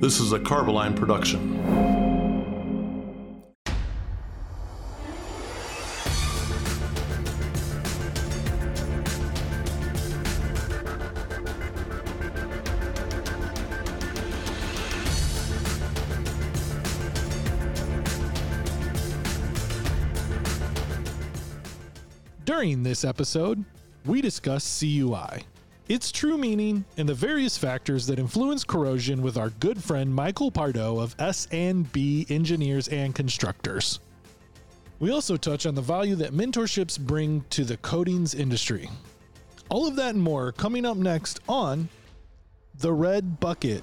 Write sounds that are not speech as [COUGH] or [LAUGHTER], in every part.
This is a Carboline production. During this episode, we discuss CUI, its true meaning, and the various factors that influence corrosion with our good friend Michael Pardo of S&B Engineers and Constructors. We also touch on the value that mentorships bring to the coatings industry. All of that and more coming up next on The Red Bucket.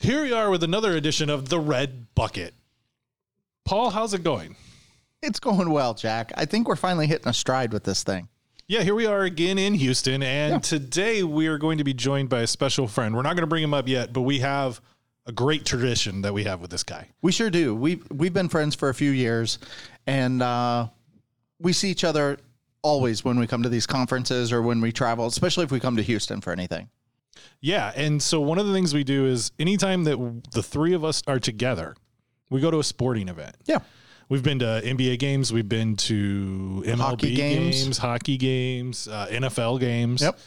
Here we are with another edition of The Red Bucket. Paul, how's it going? It's going well, Jack. I think we're finally hitting a stride with this thing. Yeah, here we are again in Houston, and Yeah. today we are going to be joined by a special friend. We're not going to bring him up yet, but we have a great tradition that we have with this guy. We sure do. We've we've been friends for a few years, and uh, we see each other always when we come to these conferences or when we travel, especially if we come to Houston for anything. Yeah, and so one of the things we do is anytime that the three of us are together, we go to a sporting event. Yeah. We've been to NBA games, we've been to MLB Hockey games. games. hockey games, uh, NFL games. Yep.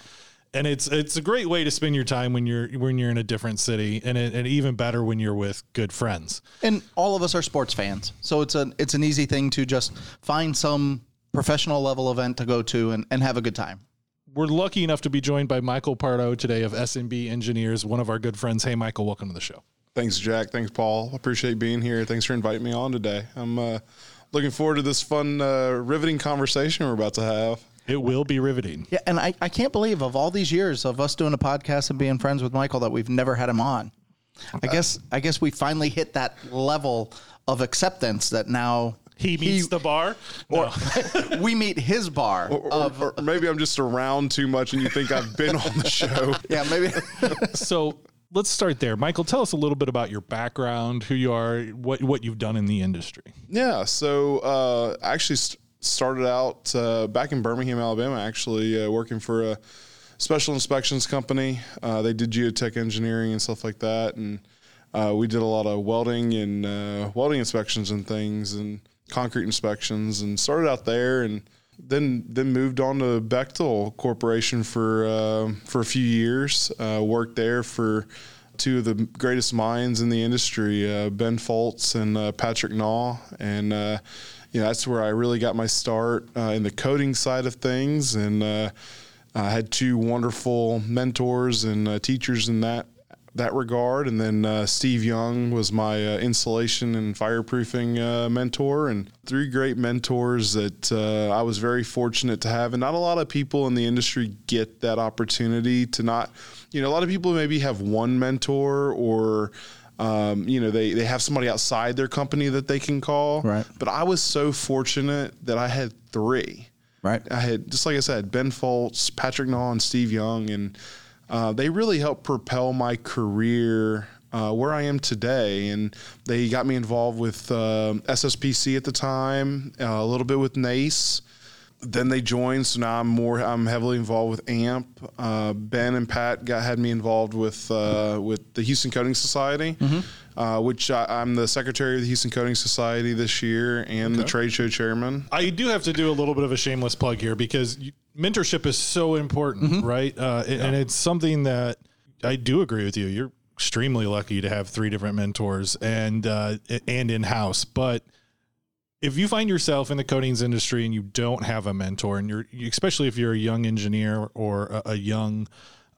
And it's it's a great way to spend your time when you're when you're in a different city, and it, and even better when you're with good friends. And all of us are sports fans, so it's an it's an easy thing to just find some professional level event to go to and, and have a good time. We're lucky enough to be joined by Michael Pardo today of S&B Engineers, one of our good friends. Hey, Michael, welcome to the show. Thanks, Jack. Thanks, Paul. Appreciate being here. Thanks for inviting me on today. I'm uh, looking forward to this fun, uh, riveting conversation we're about to have. It will be riveting. Yeah, and I, I can't believe of all these years of us doing a podcast and being friends with Michael that we've never had him on. I guess I guess we finally hit that level of acceptance that now He meets the bar. No. [LAUGHS] we meet his bar Or, of or maybe I'm just around too much and you think I've been on the show. [LAUGHS] yeah maybe so let's start there. Michael, tell us a little bit about your background, who you are, what what you've done in the industry. Yeah. So uh, I actually st- started out uh, back in Birmingham, Alabama, actually uh, working for a special inspections company. Uh, they did geotech engineering and stuff like that. And uh, we did a lot of welding and uh, welding inspections and things and concrete inspections and started out there and then then moved on to Bechtel Corporation for uh, for a few years. Uh, worked there for two of the greatest minds in the industry, uh, Ben Foltz and uh, Patrick Naw, and uh, you know that's where I really got my start uh, in the coating side of things, and I had two wonderful mentors and teachers in that that regard. And then uh, Steve Young was my uh, insulation and fireproofing uh, mentor, and three great mentors that uh, I was very fortunate to have. And not a lot of people in the industry get that opportunity to not, you know, a lot of people maybe have one mentor or. Um, you know, they, they have somebody outside their company that they can call. Right. But I was so fortunate that I had three. right I had just like I said, Ben Foltz, Patrick Naw, and Steve Young, and uh, they really helped propel my career uh, where I am today. And they got me involved with um SSPC at the time, uh, a little bit with NACE. Then they joined, so now I'm more. I'm heavily involved with AMP. Uh, ben and Pat got had me involved with uh, with the Houston Coating Society, uh, which I, I'm the secretary of the Houston Coating Society this year and the trade show chairman. I do have to do a little bit of a shameless plug here because you, mentorship is so important, right? Uh, and- And it's something that I do agree with you. You're extremely lucky to have three different mentors and uh, and in house, but if you find yourself in the coatings industry and you don't have a mentor, and you're especially if you're a young engineer or a, a young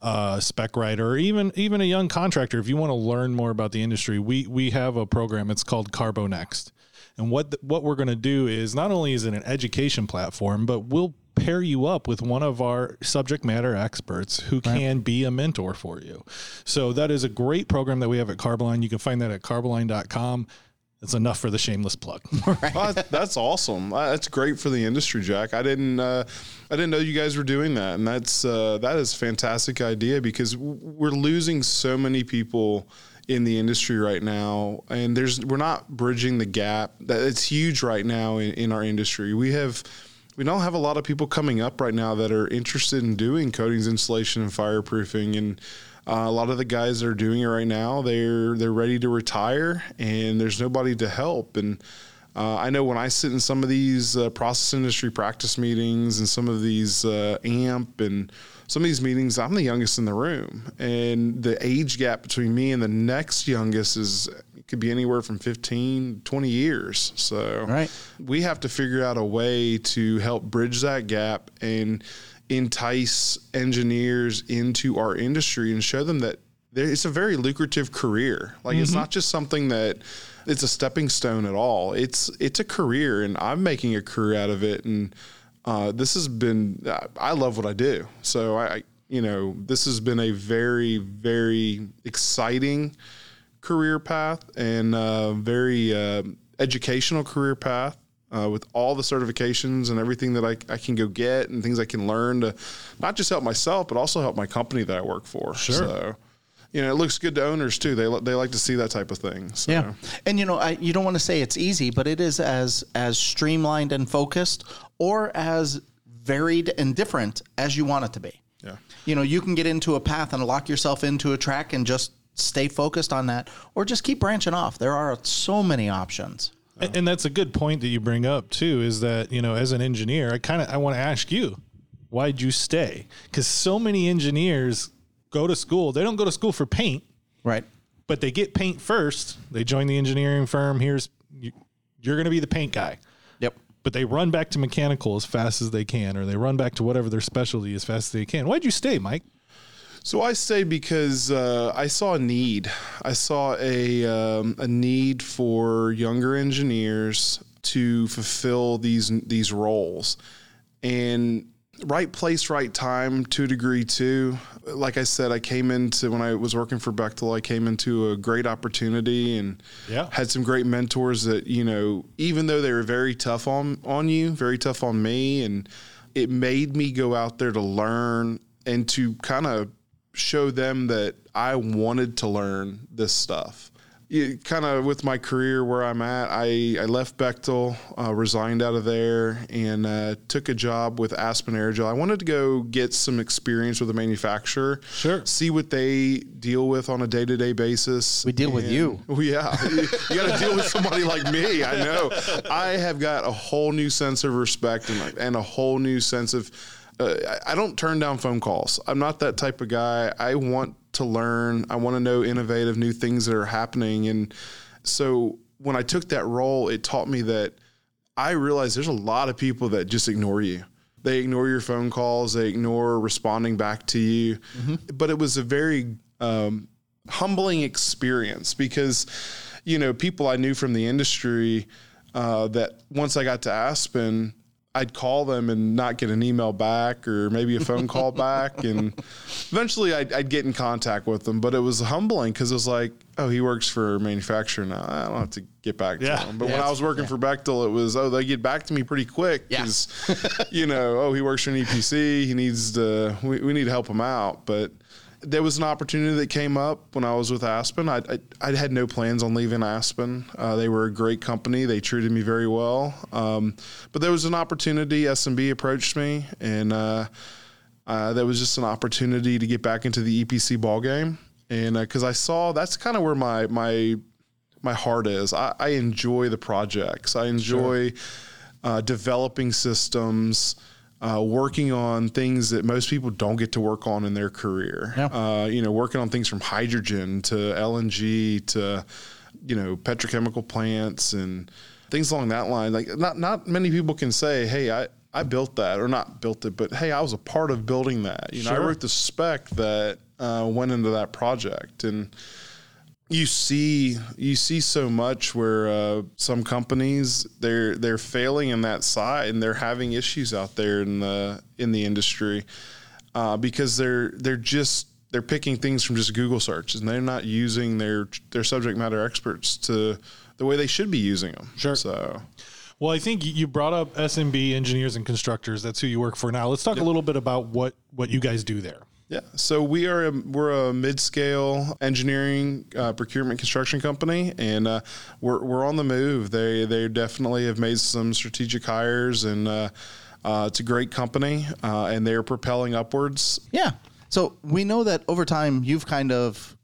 uh, spec writer, or even even a young contractor, if you want to learn more about the industry, we we have a program. It's called Carbo Next, and what what we're going to do is not only is it an education platform, but we'll pair you up with one of our subject matter experts who can be a mentor for you. So that is a great program that we have at Carboline. You can find that at carboline.com. It's enough for the shameless plug. [LAUGHS] [LAUGHS] Well, that's awesome. Uh, That's great for the industry, Jack. I didn't, uh, I didn't know you guys were doing that, and that's uh, that is a fantastic idea because we're losing so many people in the industry right now, and there's we're not bridging the gap. That it's huge right now in, in our industry. We have we don't have a lot of people coming up right now that are interested in doing coatings, insulation, and fireproofing. And uh, a lot of the guys that are doing it right now, they're they're ready to retire, and there's nobody to help. And uh, I know when I sit in some of these uh, process industry practice meetings and some of these uh, AMP and some of these meetings, I'm the youngest in the room, and the age gap between me and the next youngest is could be anywhere from 15 20 years so Right. we have to figure out a way to help bridge that gap and entice engineers into our industry and show them that there, it's a very lucrative career. Like it's mm-hmm. not just something that it's a stepping stone at all. It's it's a career, and I'm making a career out of it. And uh, this has been I love what I do. So I, you know this has been a very very exciting career path and uh, very uh, educational career path uh, with all the certifications and everything that I, I can go get and things I can learn to not just help myself but also help my company that I work for. Sure. So, you know, it looks good to owners too. They they like to see that type of thing. So. Yeah, and you know, I, you don't want to say it's easy, but it is as as streamlined and focused, or as varied and different as you want it to be. Yeah. You know, you can get into a path and lock yourself into a track and just stay focused on that, or just keep branching off. There are so many options. And, and that's a good point that you bring up too. Is that you know, as an engineer, I kind of I want to ask you, why'd you stay? Because so many engineers go to school. They don't go to school for paint, Right. but they get paint first. They join the engineering firm. Here's you, you're going to be the paint guy. But they run back to mechanical as fast as they can, or they run back to whatever their specialty as fast as they can. Why'd you stay, Mike? So I say because uh, I saw a need. I saw a um, a need for younger engineers to fulfill these these roles, and right place, right time to a degree too. Like I said, I came into when I was working for Bechtel, I came into a great opportunity and Yeah. had some great mentors that you know, even though they were very tough on on you, very tough on me, and it made me go out there to learn and to kind of show them that I wanted to learn this stuff. Kind of with my career where I'm at, I, I left Bechtel, uh, resigned out of there, and uh, took a job with Aspen Aerogel. I wanted to go get some experience with a manufacturer, Sure. see what they deal with on a day to day basis. We deal with you. Well, yeah, [LAUGHS] you, you got to deal with somebody like me. I know. I have got a whole new sense of respect and, and a whole new sense of. Uh, I I don't turn down phone calls. I'm not that type of guy. I want to learn. I want to know innovative new things that are happening. And so when I took that role, it taught me that I realized there's a lot of people that just ignore you. They ignore your phone calls. They ignore responding back to you. But it was a very um, humbling experience because, you know, people I knew from the industry uh, that once I got to Aspen, I'd call them and not get an email back or maybe a phone call [LAUGHS] back. And eventually I'd, I'd get in contact with them. But it was humbling because it was like, oh, he works for a manufacturer now. I don't have to get back to him. But when I was working for Bechtel, it was, oh, they get back to me pretty quick Yeah. because, [LAUGHS] you know, oh, he works for an EPC. He needs to, we, we need to help him out. But there was an opportunity that came up when I was with Aspen. I, I, I had no plans on leaving Aspen. Uh, they were a great company. They treated me very well. Um, but there was an opportunity. S&B approached me, and uh, uh, there was just an opportunity to get back into the EPC ball game. And because I saw that's kind of where my my my heart is. I, I enjoy the projects. I enjoy uh, developing systems, uh, working on things that most people don't get to work on in their career. Yeah. Uh, you know, working on things from hydrogen to LNG to you know petrochemical plants and things along that line. Like not not many people can say, "Hey, I." I built that, or not built it, but hey, I was a part of building that. You know, I wrote the spec that uh, went into that project, and you see you see so much where uh, some companies they're they're failing in that side and they're having issues out there in the in the industry uh, because they're they're just they're picking things from just Google searches and they're not using their their subject matter experts to the way they should be using them. Sure. So Well, I think you brought up S&B engineers and constructors. That's who you work for now. Let's talk a little bit about what what you guys do there. Yeah, so we are a, we're a mid-scale engineering uh, procurement construction company, and uh, we're we're on the move. They they definitely have made some strategic hires, and uh, Uh, it's a great company, uh, and they're propelling upwards. Yeah. So we know that over time you've kind of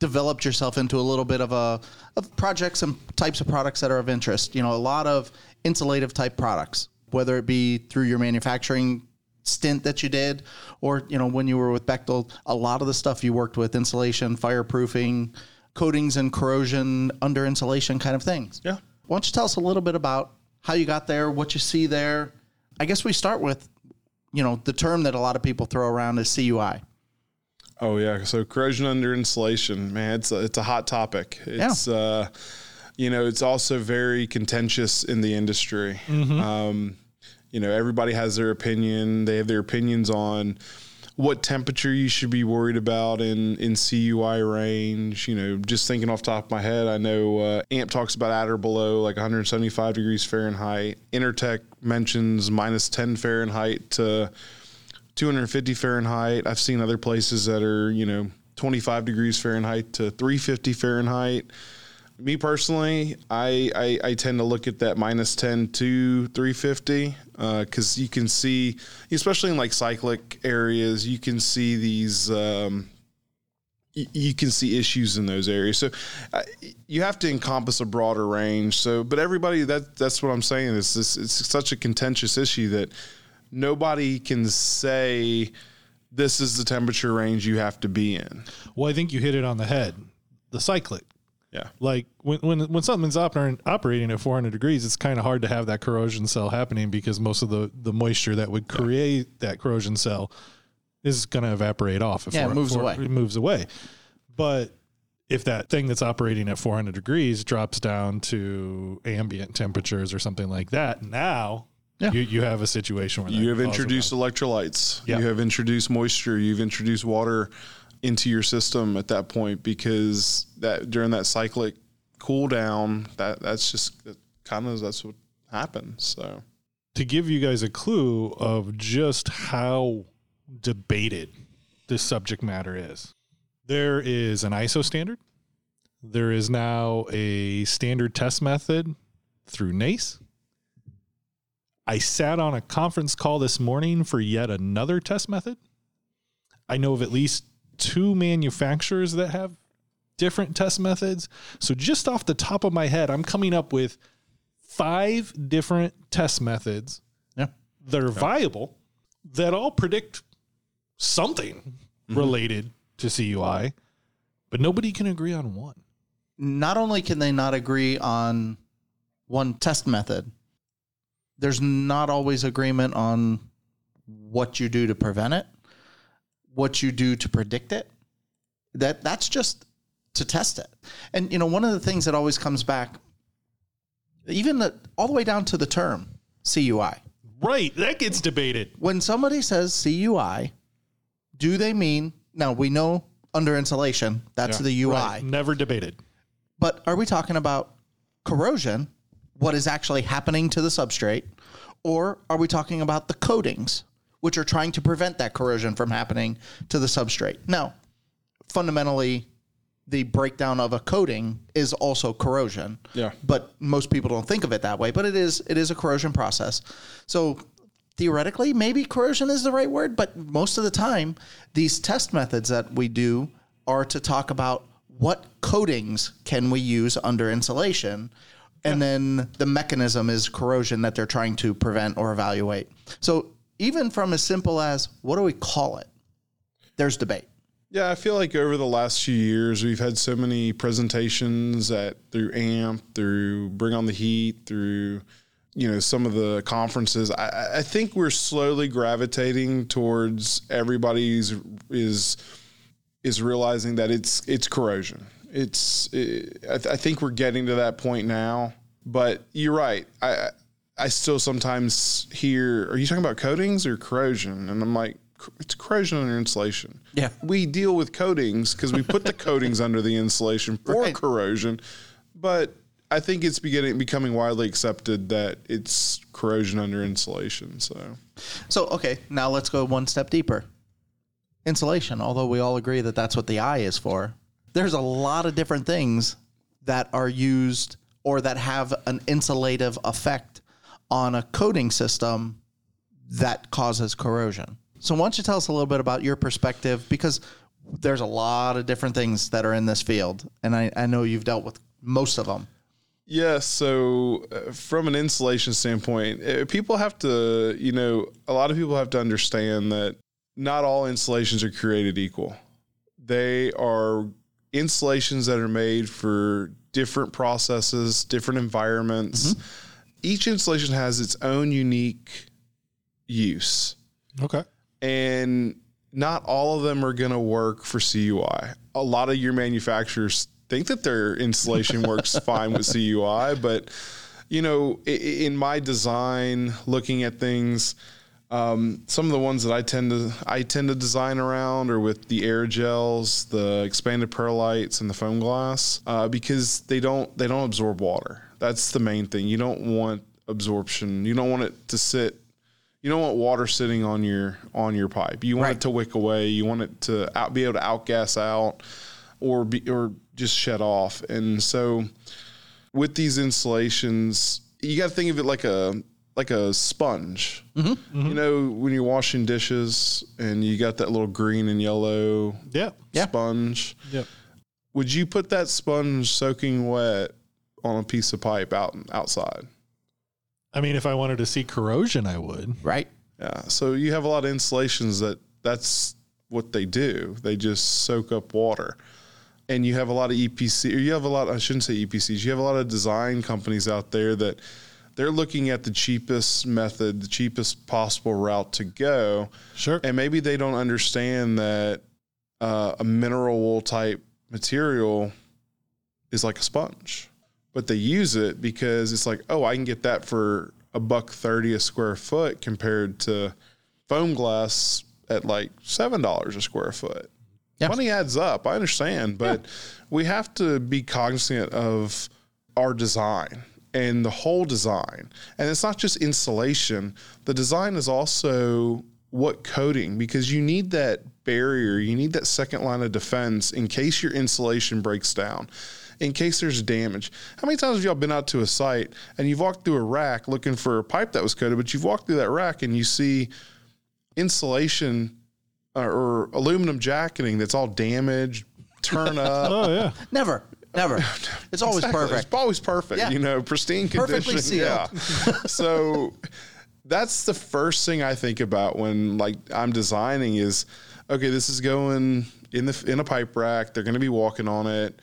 developed yourself into a little bit of a of projects and types of products that are of interest. You know, a lot of insulative type products, whether it be through your manufacturing stint that you did, or you know when you were with Bechtel, a lot of the stuff you worked with insulation, fireproofing, coatings and corrosion, under insulation kind of things. Yeah. Why don't you tell us a little bit about how you got there, what you see there? I guess we start with, you know, the term that a lot of people throw around is CUI. Oh yeah, so corrosion under insulation, man, it's a, it's a hot topic. It's uh, you know, it's also very contentious in the industry. Um, you know, everybody has their opinion. They have their opinions on what temperature you should be worried about in in CUI range. You know, just thinking off top of my head, I know uh, AMP talks about at or below like 175 degrees Fahrenheit. Intertech mentions minus 10 Fahrenheit to 250 Fahrenheit. I've seen other places that are, you know, 25 degrees Fahrenheit to 350 Fahrenheit. Me personally, I, I, I tend to look at that minus 10 to 350 because you can see, especially in like cyclic areas, you can see these. Um, you can see issues in those areas. So uh, you have to encompass a broader range. So, but everybody, that that's what I'm saying. Is this it's such a contentious issue that nobody can say this is the temperature range you have to be in. Well, I think you hit it on the head. The cyclic. Yeah. Like when when when something's oper- operating at 400 degrees, it's kind of hard to have that corrosion cell happening because most of the the moisture that would create that corrosion cell is going to evaporate off. if Yeah, it moves away. It moves away. But if that thing that's operating at 400 degrees drops down to ambient temperatures or something like that, now Yeah. you, you have a situation where You have causes introduced electrolytes. Yeah. You have introduced moisture. You've introduced water into your system at that point because that during that cyclic cool down, that that's just that kind of that's what happens. So to give you guys a clue of just how debated this subject matter is. There is an ISO standard. There is now a standard test method through NACE. I sat on a conference call this morning for yet another test method. I know of at least two manufacturers that have different test methods. So, just off the top of my head, I'm coming up with five different test methods Yeah. that are viable that all predict something mm-hmm. related to CUI, but nobody can agree on one. Not only can they not agree on one test method, there's not always agreement on what you do to prevent it, what you do to predict it. That that's just to test it. And you know, one of the things that always comes back, even the, all the way down to the term CUI. Right, that gets debated. when somebody says CUI, do they mean now we know under insulation that's the UI, Right, never debated. but are we talking about corrosion, what is actually happening to the substrate, or are we talking about the coatings, which are trying to prevent that corrosion from happening to the substrate? Now, fundamentally, the breakdown of a coating is also corrosion. Yeah. But most people don't think of it that way. But it is it is a corrosion process. So theoretically, maybe corrosion is the right word, but most of the time, these test methods that we do are to talk about what coatings can we use under insulation. And then the mechanism is corrosion that they're trying to prevent or evaluate. So even from as simple as what do we call it? There's debate. Yeah, I feel like over the last few years, we've had so many presentations at through AMP, through Bring on the Heat, through you know some of the conferences. I, I think we're slowly gravitating towards everybody's is is realizing that it's it's corrosion. It's it, I, th- I think we're getting to that point now. But you're right. I I still sometimes hear, "Are you talking about coatings or corrosion?" And I'm like, "It's corrosion under insulation." Yeah. we deal with coatings because we put the [LAUGHS] coatings under the insulation for Right. corrosion. But I think it's beginning becoming widely accepted that it's corrosion under insulation. So So, okay, now let's go one step deeper. Insulation, although we all agree that that's what the eye is for, there's a lot of different things that are used or that have an insulative effect on a coating system that causes corrosion. So why don't you tell us a little bit about your perspective because there's a lot of different things that are in this field, and I, I know you've dealt with most of them. Yeah, so uh, from an insulation standpoint, uh, people have to, you know, a lot of people have to understand that not all insulations are created equal. They are insulations that are made for different processes, different environments. Each insulation has its own unique use, Okay. and not all of them are going to work for CUI. A lot of your manufacturers think that their insulation works [LAUGHS] fine with CUI, but you know, in my design, looking at things, um, some of the ones that I tend to I tend to design around are with the aerogels, the expanded perlites, and the foam glass uh, because they don't they don't absorb water. That's the main thing. You don't want absorption. You don't want it to sit. You don't want water sitting on your on your pipe. You want Right. it to wick away. You want it to out, be able to outgas out, or be or just shut off. And so, with these insulations, you got to think of it like a like a sponge. Mm-hmm. You know, when you're washing dishes and you got that little green and yellow Yeah. Yeah. sponge. Yep. Would you put that sponge soaking wet on a piece of pipe out outside? I mean, if I wanted to see corrosion, I would. Right. Yeah. So you have a lot of insulations that that's what they do. They just soak up water. And you have a lot of EPC, or you have a lot, I shouldn't say EPCs, you have a lot of design companies out there that they're looking at the cheapest method, the cheapest possible route to go. Sure. And maybe they don't understand that uh, a mineral wool type material is like a sponge, but they use it because it's like, oh, I can get that for a buck thirty a square foot compared to foam glass at like seven dollars a square foot. Yeah. Money adds up. I understand, but we have to be cognizant of our design and the whole design. And it's not just insulation. The design is also what coating because you need that barrier, you need that second line of defense in case your insulation breaks down. In case there's damage. How many times have y'all been out to a site and you've walked through a rack looking for a pipe that was coated, but you've walked through that rack and you see insulation uh, or aluminum jacketing that's all damaged, turn [LAUGHS] up. Oh yeah. Never. Never. [LAUGHS] It's always Exactly. perfect. It's always perfect. Yeah. You know, pristine Perfectly condition. sealed. Yeah. [LAUGHS] so that's the first thing I think about when like I'm designing is okay, this is going in the in a pipe rack. They're going to be walking on it.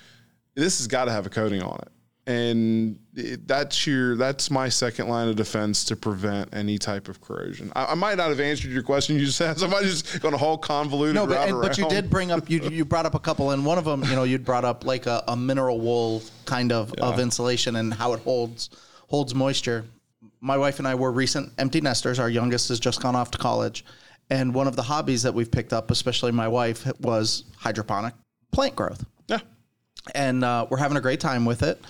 This has got to have a coating on it. And it, that's your that's my second line of defense to prevent any type of corrosion. I, I might not have answered your question you just [LAUGHS] asked. I might have just gone a whole convoluted No, but, and, but you did bring up you you brought up a couple, and one of them, you know, you'd brought up like a, a mineral wool kind of of insulation and how it holds holds moisture. My wife and I were recent empty nesters. Our youngest has just gone off to college, and one of the hobbies that we've picked up, especially my wife, was hydroponic plant growth Yeah. And uh, we're having a great time with it.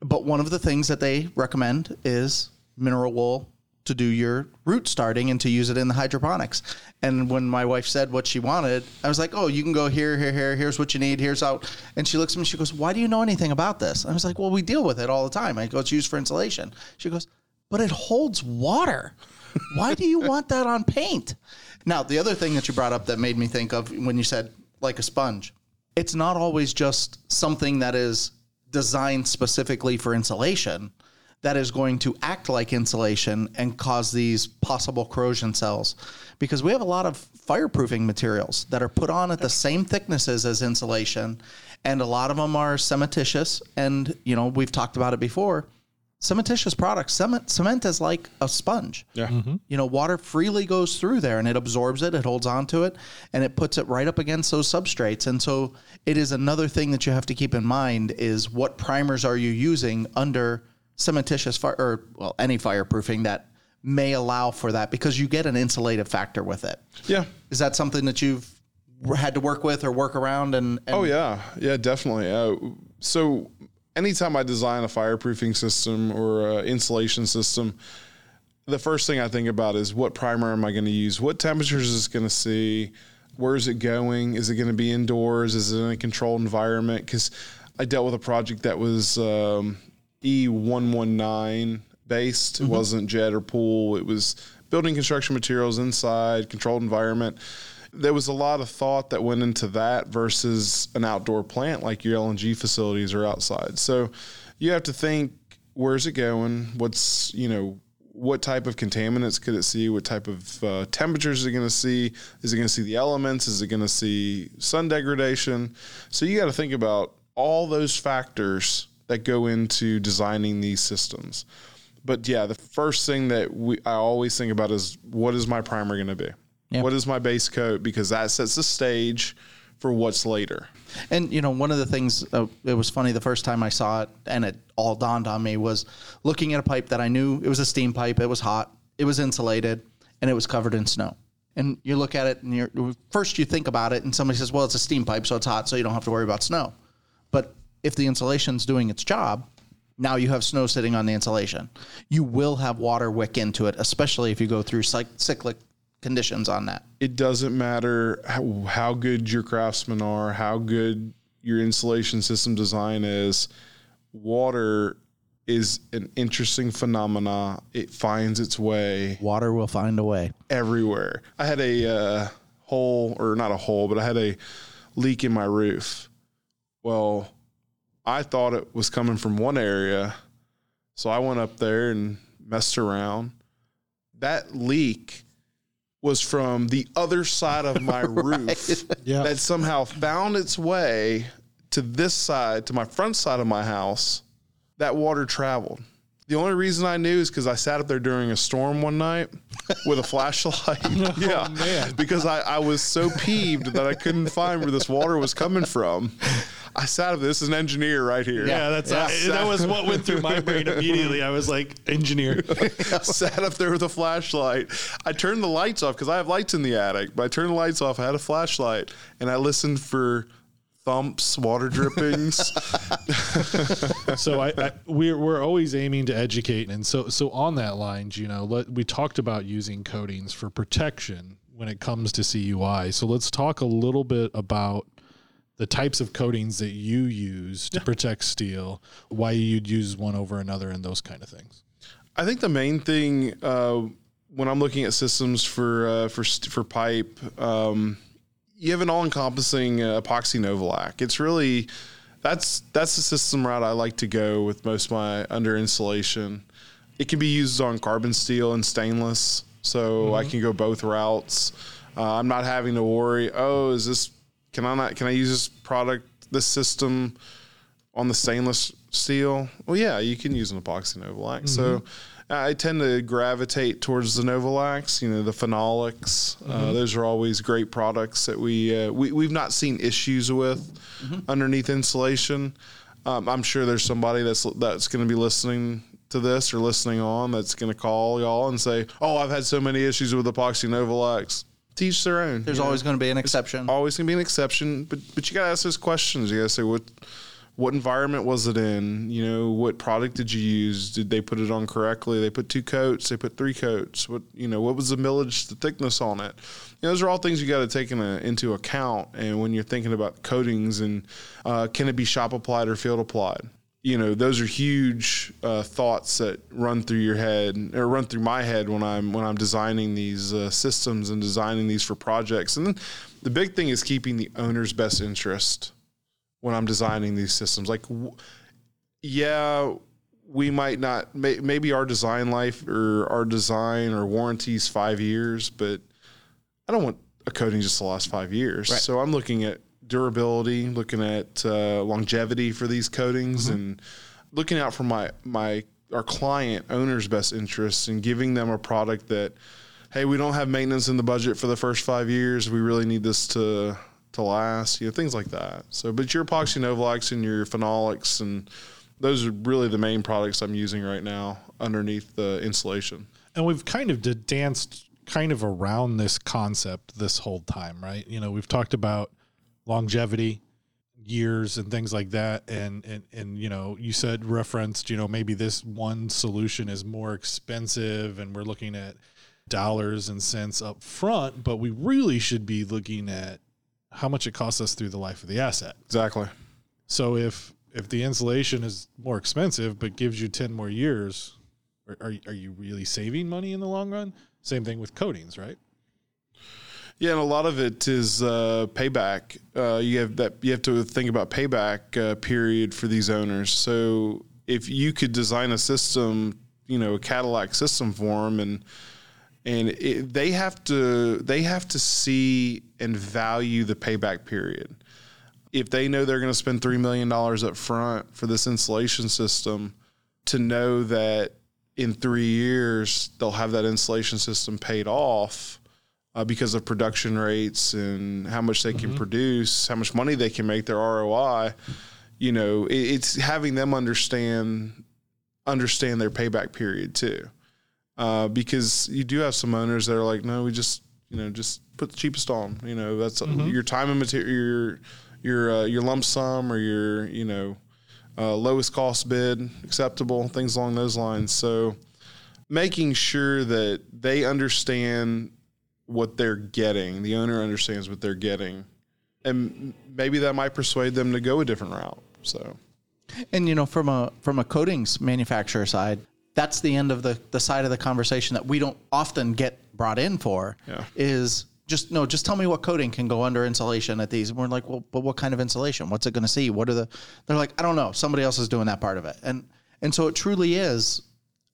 But one of the things that they recommend is mineral wool to do your root starting and to use it in the hydroponics. And when my wife said what she wanted, I was like, "Oh, you can go here, here, here. Here's what you need. Here's out." And she looks at me. She goes, "Why do you know anything about this?" I was like, "Well, we deal with it all the time." I go, "It's used for insulation." She goes, "But it holds water. Why do you want that on paint?" Now, the other thing that you brought up that made me think of when you said like a sponge, it's not always just something that is designed specifically for insulation that is going to act like insulation and cause these possible corrosion cells because we have a lot of fireproofing materials that are put on at the same thicknesses as insulation and a lot of them are cementitious and you know we've talked about it before cementitious products cement cement is like a sponge Yeah. you know, water freely goes through there and it absorbs it, it holds onto it, and it puts it right up against those substrates. And so it is another thing that you have to keep in mind is what primers are you using under cementitious fire or well, any fireproofing that may allow for that because you get an insulative factor with it. Yeah. Is that something that you've had to work with or work around and, and Oh yeah, yeah, definitely. Uh, so anytime I design a fireproofing system or insulation system, the first thing I think about is what primer am I going to use? What temperatures is it going to see? Where is it going? Is it going to be indoors? Is it in a controlled environment? Because I dealt with a project that was um, E119 based. It wasn't jet or pool. It was building construction materials inside, controlled environment. There was a lot of thought that went into that versus an outdoor plant like your LNG facilities are outside. So you have to think where's it going? What's, you know, what type of contaminants could it see? What type of uh, temperatures is it going to see? Is it going to see the elements? Is it going to see sun degradation? So you got to think about all those factors that go into designing these systems. But yeah, the first thing that we I always think about is what is my primer going to be? Yeah. What is my base coat? Because that sets the stage for what's later. And you know, one of the things uh, it was funny the first time I saw it, and it all dawned on me was looking at a pipe that I knew it was a steam pipe. It was hot. It was insulated, and it was covered in snow. And you look at it, and you're first you think about it, and somebody says, "Well, it's a steam pipe, so it's hot, so you don't have to worry about snow." But if the insulation's doing its job, now you have snow sitting on the insulation. You will have water wick into it, especially if you go through cyclic conditions on that. it doesn't matter how, how good your craftsmen are, how good your insulation system design is. Water is an interesting phenomena. It finds its way Water will find a way. everywhere. I had a uh, hole, or not a hole, but I had a leak in my roof. Well, I thought it was coming from one area, so I went up there and messed around. That leak was from the other side of my [LAUGHS] roof Yeah. that somehow found its way to this side, to my front side of my house. That water traveled. The only reason I knew is because I sat up there during a storm one night with a flashlight. [LAUGHS] Oh, yeah, man. because I, I was so peeved that I couldn't find where this water was coming from. I sat up. This is an engineer right here. Yeah, that's uh, that was what went through my [LAUGHS] brain immediately. I was like, engineer. [LAUGHS] sat up there with a flashlight. I turned the lights off because I have lights in the attic. But I turned the lights off. I had a flashlight, and I listened for thumps, water [LAUGHS] drippings. so I, I we're we're always aiming to educate, and so so on that line, you know, let, we talked about using coatings for protection when it comes to CUI. So let's talk a little bit about the types of coatings that you use to protect steel, why you'd use one over another, and those kind of things. I think the main thing uh, when I'm looking at systems for uh, for for pipe, um, you have an all-encompassing uh, epoxy Novolac. It's really that's that's the system route I like to go with most of my under insulation. It can be used on carbon steel and stainless, so I can go both routes. Uh, I'm not having to worry. Oh, is this? Can I not? Can I use this product, this system? on the stainless steel, well, yeah, you can use an epoxy Novolac. So I tend to gravitate towards the Novolacs, you know, the phenolics. Uh, those are always great products that we, uh, we, we've not seen issues with underneath insulation. Um, I'm sure there's somebody that's, that's going to be listening to this or listening on that's going to call y'all and say, oh, I've had so many issues with epoxy Novolacs. Teach their own. There's always going to be an exception. always gonna be an exception, but but you gotta ask those questions. You gotta say what what environment was it in? You know, what product did you use? Did they put it on correctly? They put two coats. They put three coats. What you know? What was the millage, the thickness on it? You know, those are all things you got to take in a, into account. And when you're thinking about coatings and uh, can it be shop applied or field applied? You know, those are huge uh, thoughts that run through your head or run through my head when I'm when I'm designing these uh, systems and designing these for projects. And then the big thing is keeping the owner's best interest when I'm designing these systems. Like, w- yeah, we might not, may, maybe our design life or our design or warranties five years, but I don't want a coating just to last five years. So I'm looking at durability, looking at uh, longevity for these coatings, and looking out for my my our client owner's best interests and giving them a product that, hey, we don't have maintenance in the budget for the first five years. We really need this to to last. You know, things like that. So, but your epoxy novolacs and your phenolics and those are really the main products I'm using right now underneath the insulation. And we've kind of danced kind of around this concept this whole time, right? You know, we've talked about longevity, years and things like that and and and you know, you said referenced, you know, maybe this one solution is more expensive and we're looking at dollars and cents up front, but we really should be looking at how much it costs us through the life of the asset. Exactly. So if if the insulation is more expensive but gives you 10 more years, are, are, are you really saving money in the long run? Same thing with coatings, right? Yeah, and a lot of it is uh, payback. Uh, you have that you have to think about payback uh, period for these owners. So if you could design a system, you know, a Cadillac system for them, and and it, they have to they have to see and value the payback period. If they know they're going to spend three million dollars up front for this insulation system, to know that in three years they'll have that insulation system paid off uh, because of production rates and how much they can produce, how much money they can make, their ROI. You know, it, it's having them understand understand their payback period too, uh, because you do have some owners that are like, no, we just you know just put the cheapest on. You know, that's your time and material, your your uh, your lump sum or your you know uh, lowest cost bid acceptable, things along those lines. So making sure that they understand what they're getting, the owner understands what they're getting, and maybe that might persuade them to go a different route. So And you know, from a from a coatings manufacturer side, that's the end of the the side of the conversation that we don't often get brought in for. Yeah. Is just no, just tell me what coating can go under insulation at these. And we're like, well, but what kind of insulation? What's it going to see? What are the? They're like, I don't know. Somebody else is doing that part of it, and and so it truly is.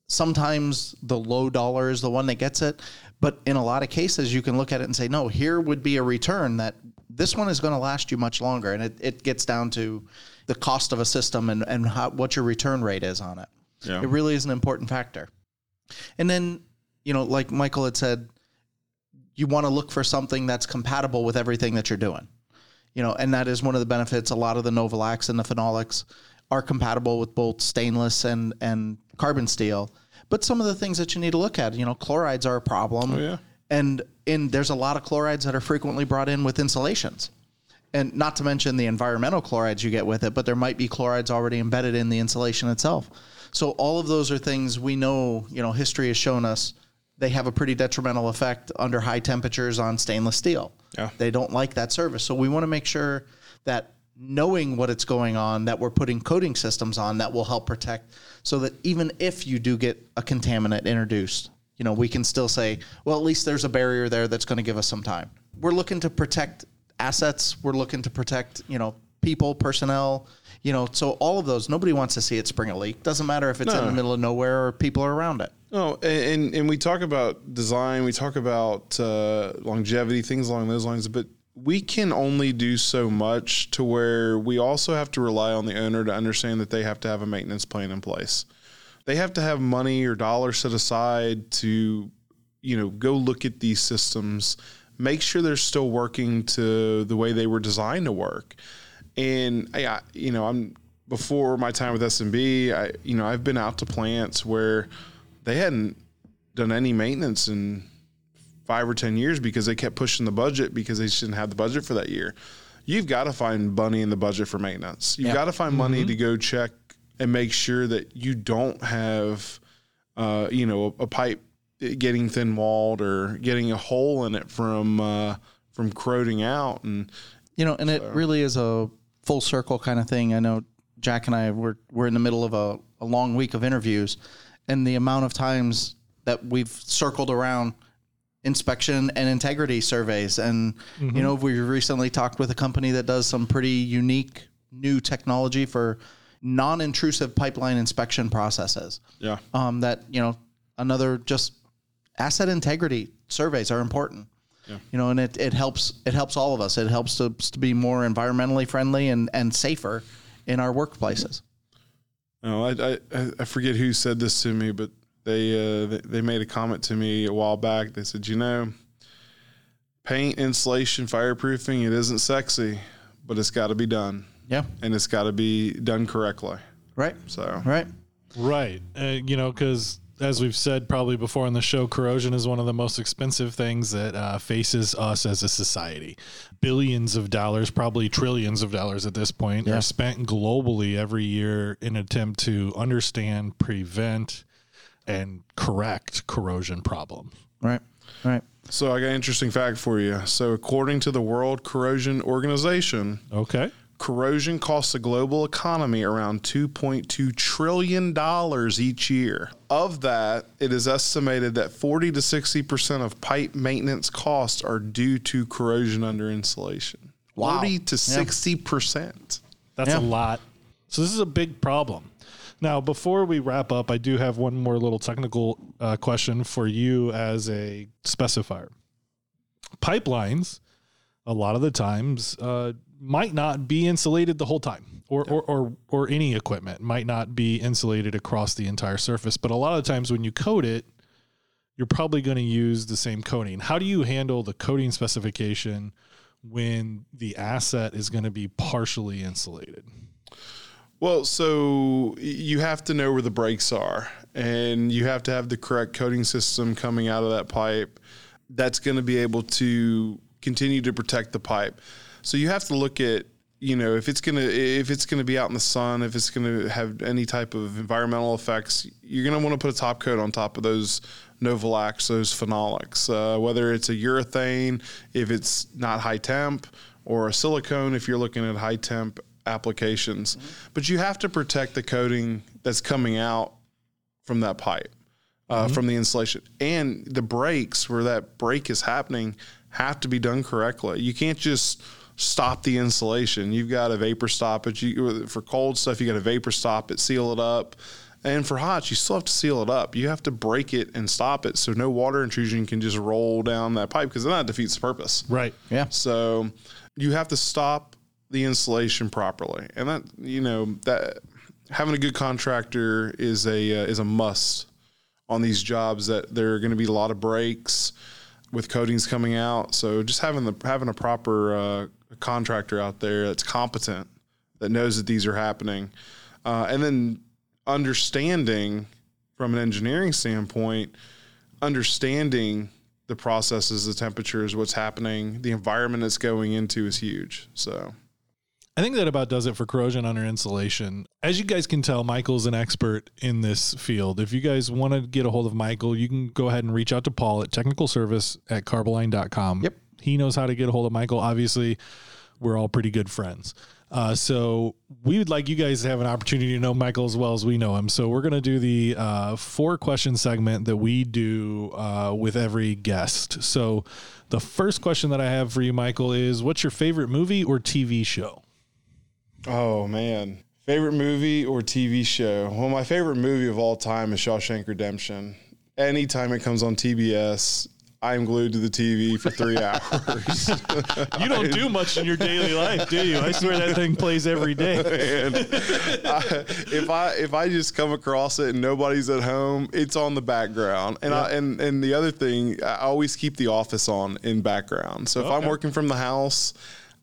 Sometimes the low dollar is the one that gets it, but in a lot of cases, you can look at it and say, no, here would be a return that this one is going to last you much longer, and it, it gets down to the cost of a system and and how, what your return rate is on it. Yeah. It really is an important factor. And then, you know, like Michael had said, you want to look for something that's compatible with everything that you're doing. You know, and that is one of the benefits. A lot of the Novolacs and the phenolics are compatible with both stainless and and carbon steel. But some of the things that you need to look at, you know, chlorides are a problem. Oh, yeah. And in there's a lot of chlorides that are frequently brought in with insulations. And not to mention the environmental chlorides you get with it, but there might be chlorides already embedded in the insulation itself. So all of those are things we know, you know, history has shown us they have a pretty detrimental effect under high temperatures on stainless steel. Yeah. They don't like that service. So we want to make sure that knowing what it's going on, that we're putting coating systems on that will help protect so that even if you do get a contaminant introduced, you know, we can still say, well, at least there's a barrier there that's going to give us some time. We're looking to protect assets. We're looking to protect, you know, people, personnel, you know, so all of those, nobody wants to see it spring a leak. Doesn't matter if it's in the middle of nowhere or people are around it. Oh, and, and and we talk about design, we talk about uh, longevity, things along those lines, but we can only do so much to where we also have to rely on the owner to understand that they have to have a maintenance plan in place. They have to have money or dollars set aside to, you know, go look at these systems, make sure they're still working to the way they were designed to work. And I, you know, I'm before my time with S&B, I, you know, I've been out to plants where they hadn't done any maintenance in five or ten years because they kept pushing the budget because they just didn't have the budget for that year. You've got to find money in the budget for maintenance. You've Yeah. got to find money to go check and make sure that you don't have, uh, you know, a, pipe getting thin walled or getting a hole in it from uh, from corroding out. And You know, and it really is a full circle kind of thing. I know Jack and I we're we're in the middle of a, a long week of interviews, and the amount of times that we've circled around inspection and integrity surveys, and you know we recently talked with a company that does some pretty unique new technology for non-intrusive pipeline inspection processes. Yeah, um, that you know another just asset integrity surveys are important. Yeah. you know and it, it helps it helps all of us. It helps to, to be more environmentally friendly and and safer in our workplaces. No, I, I I forget who said this to me, but they uh, they- they made a comment to me a while back. They said, you know, paint, insulation, fireproofing, it isn't sexy, but it's got to be done, yeah and it's got to be done correctly. right So right Right. Uh, you know, because as we've said probably before on the show, corrosion is one of the most expensive things that uh, faces us as a society. Billions of dollars, probably trillions of dollars at this point, Yeah. are spent globally every year in attempt to understand, prevent, and correct corrosion problems. right right so I got an interesting fact for you. So according to the World Corrosion Organization, Okay. Corrosion costs the global economy around $2.2 trillion each year. Of that, it is estimated that 40 to 60% of pipe maintenance costs are due to corrosion under insulation. Wow. 40 to 60%. That's Yeah. a lot. So this is a big problem. Now, before we wrap up, I do have one more little technical uh, question for you as a specifier. Pipelines, a lot of the times, uh, might not be insulated the whole time, or, or or or any equipment might not be insulated across the entire surface. But a lot of times, when you coat it, you're probably going to use the same coating. How do you handle the coating specification when the asset is going to be partially insulated? Well, so you have to know where the breaks are, and you have to have the correct coating system coming out of that pipe that's going to be able to continue to protect the pipe. So you have to look at you know if it's gonna if it's gonna be out in the sun, if it's gonna have any type of environmental effects, you're gonna want to put a top coat on top of those Novolacs, those phenolics, uh, whether it's a urethane if it's not high temp, or a silicone if you're looking at high temp applications. But you have to protect the coating that's coming out from that pipe, uh, from the insulation, and the breaks where that break is happening have to be done correctly. You can't just stop the insulation. You've got a vapor stop it. You, for cold stuff, you got to vapor stop it, seal it up. And for hot, you still have to seal it up. You have to break it and stop it so no water intrusion can just roll down that pipe because then that defeats the purpose. Right. Yeah. So you have to stop the installation properly, and that you know that having a good contractor is a uh, is a must on these jobs. That there are going to be a lot of breaks with coatings coming out. So just having the having a proper uh, contractor out there that's competent that knows that these are happening, uh, and then understanding from an engineering standpoint, understanding the processes, the temperatures, what's happening, the environment it's going into is huge. So I think that about does it for corrosion under insulation. As you guys can tell, Michael's an expert in this field. If you guys want to get a hold of Michael, you can go ahead and reach out to Paul at technical service at carboline.com. Yep. He knows how to get a hold of Michael. Obviously, we're all pretty good friends. Uh, so we would like you guys to have an opportunity to know Michael as well as we know him. So we're going to do the uh, four question segment that we do uh, with every guest. So the first question that I have for you, Michael, is what's your favorite movie or TV show? Oh man. Favorite movie or TV show? Well, my favorite movie of all time is Shawshank Redemption. Anytime it comes on TBS, I'm glued to the TV for three [LAUGHS] hours. [LAUGHS] You don't do much in your daily life, do you? I swear that thing plays every day. [LAUGHS] I, if I if I just come across it and nobody's at home, it's on the background. And I and and the other thing, I always keep the office on in background. So if I'm working from the house,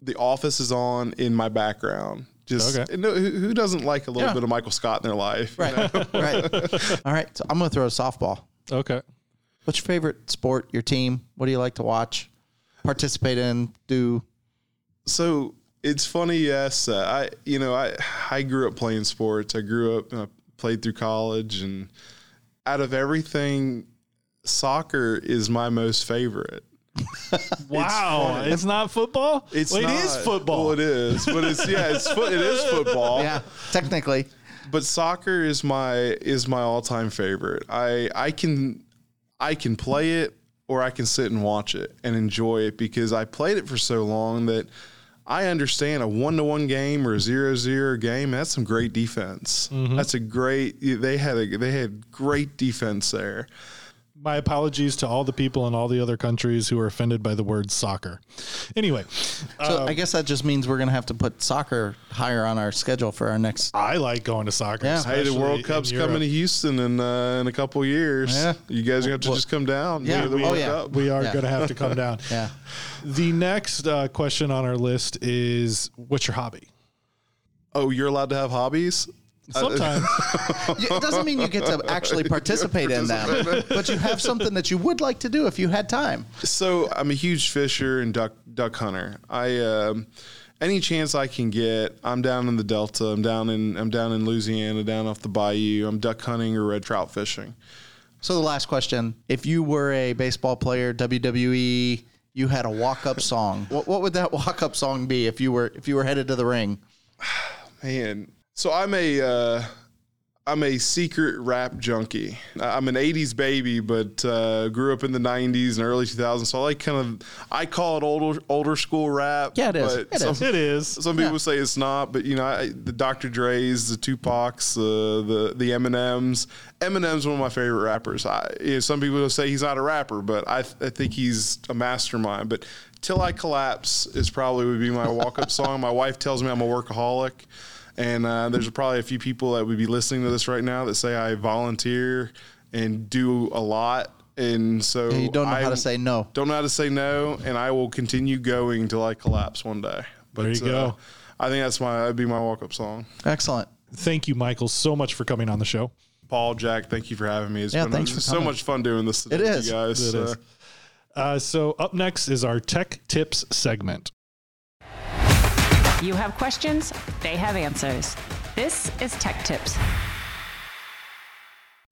the office is on in my background. Just Okay. no, who, who doesn't like a little Yeah. bit of Michael Scott in their life? you Right. know? [LAUGHS] right. All right. So I'm going to throw a softball. Okay. What's your favorite sport? Your team? What do you like to watch? Participate in? Do? So it's funny, yes. Uh, I you know I I grew up playing sports. I grew up uh, played through college, and out of everything, soccer is my most favorite. Wow. It's, not football? It's Well, not, it is football. Well, it is, but it's yeah, it's fo- it is football. Yeah. Technically. but soccer is my is my all time favorite. I I can I can play it or I can sit and watch it and enjoy it because I played it for so long that I understand a one to one game or a zero zero game. That's some great defense. Mm-hmm. That's a great. They had a they had great defense there. My apologies to all the people in all the other countries who are offended by the word soccer. Anyway, So I guess that just means we're going to have to put soccer higher on our schedule for our next. I like going to soccer. Yeah. Hey, the World Cup's Europe. coming to Houston in uh, in a couple of years. Yeah. You guys are gonna have to Well, just come down. yeah, to the we- World oh, yeah. Cup. We are Yeah. going to have to come down. [LAUGHS] Yeah. The next uh, question on our list is what's your hobby? Oh, you're allowed to have hobbies. Sometimes. [LAUGHS] it doesn't mean you get to actually participate in them, [LAUGHS] but you have something that you would like to do if you had time. So I'm a huge fisher and duck duck hunter. I um, any chance I can get, I'm down in the Delta. I'm down in I'm down in Louisiana, down off the bayou. I'm duck hunting or red trout fishing. So the last question: If you were a baseball player, WWE, you had a walk up song, what, what would that [LAUGHS] walk up song be if you were if you were headed to the ring? [SIGHS] Man, so I'm a uh, I'm a secret rap junkie. I'm an '80s baby, but uh, grew up in the '90s and early 2000s. So I like kind of I call it older older school rap. Yeah, it is. It, some, is. it is. Some people say it's not, but you know, I, the Dr. Dre's, the Tupac's, uh, the the Eminems. Eminem's one of my favorite rappers. I, you know, some people will say he's not a rapper, but I, I think he's a mastermind. But "Till I Collapse" is probably would be my walk up [LAUGHS] song. My wife tells me I'm a workaholic. And uh, there's probably a few people that would be listening to this right now that say I volunteer and do a lot. And so Yeah, you don't know I how to say no. Don't know how to say no, and I will continue going until I collapse one day. But There you go. uh, I think that's my that'd be my walk up song. Excellent. Thank you, Michael, so much for coming on the show. Paul, Jack, thank you for having me. It's Yeah, been thanks for so coming. much fun doing this. Today It with you guys. It Uh, is. Uh, so up next is our tech tips segment. You have questions, they have answers. This is Tech Tips.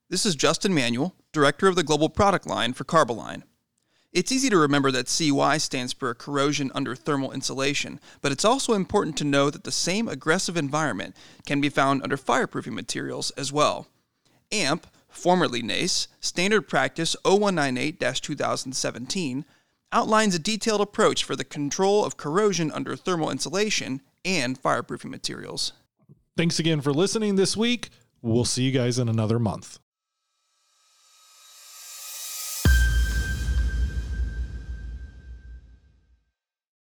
This is Justin Manuel, Director of the Global Product Line for Carboline. It's easy to remember that CUI stands for corrosion under thermal insulation, but it's also important to know that the same aggressive environment can be found under fireproofing materials as well. AMPP, formerly NACE, Standard Practice 0198 2017, outlines a detailed approach for the control of corrosion under thermal insulation and fireproofing materials. Thanks again for listening this week. We'll see you guys in another month.